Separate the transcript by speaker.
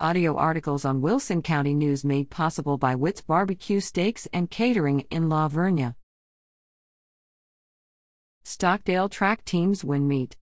Speaker 1: Audio articles on Wilson County News made possible by Witt's Barbecue Steaks and Catering in La Vernia. Stockdale track teams win meet.